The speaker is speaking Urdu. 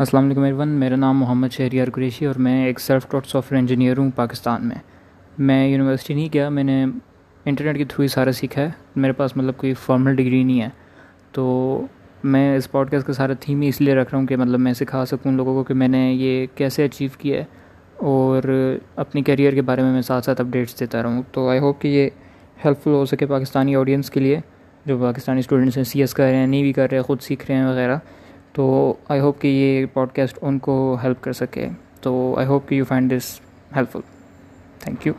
السلام علیکم ایرون میرا نام محمد شہریار قریشی اور میں ایک self taught software engineer ہوں پاکستان میں۔ میں یونیورسٹی نہیں گیا، میں نے انٹرنیٹ کے تھرو ہی سارا سیکھا ہے۔ میرے پاس مطلب کوئی فارمل ڈگری نہیں ہے۔ تو میں اس پوڈ کاسٹ کا سارا تھیم ہی اس لیے رکھ رہا ہوں کہ مطلب میں سکھا سکوں لوگوں کو کہ میں نے یہ کیسے اچیو کیا ہے اور اپنی کیریئر کے بارے میں میں ساتھ ساتھ اپڈیٹس دیتا رہوں۔ تو آئی ہوپ کہ یہ ہیلپ فل ہو سکے پاکستانی آڈینس کے لیے جو پاکستانی اسٹوڈنٹس ہیں سی ایس کر رہے ہیں، نہیں بھی کر رہے ہیں خود سیکھ رہے ہیں وغیرہ۔ تو آئی ہوپ کہ یہ پوڈ کاسٹ ان کو ہیلپ کر سکے. تو آئی ہوپ کہ you find this helpful thank you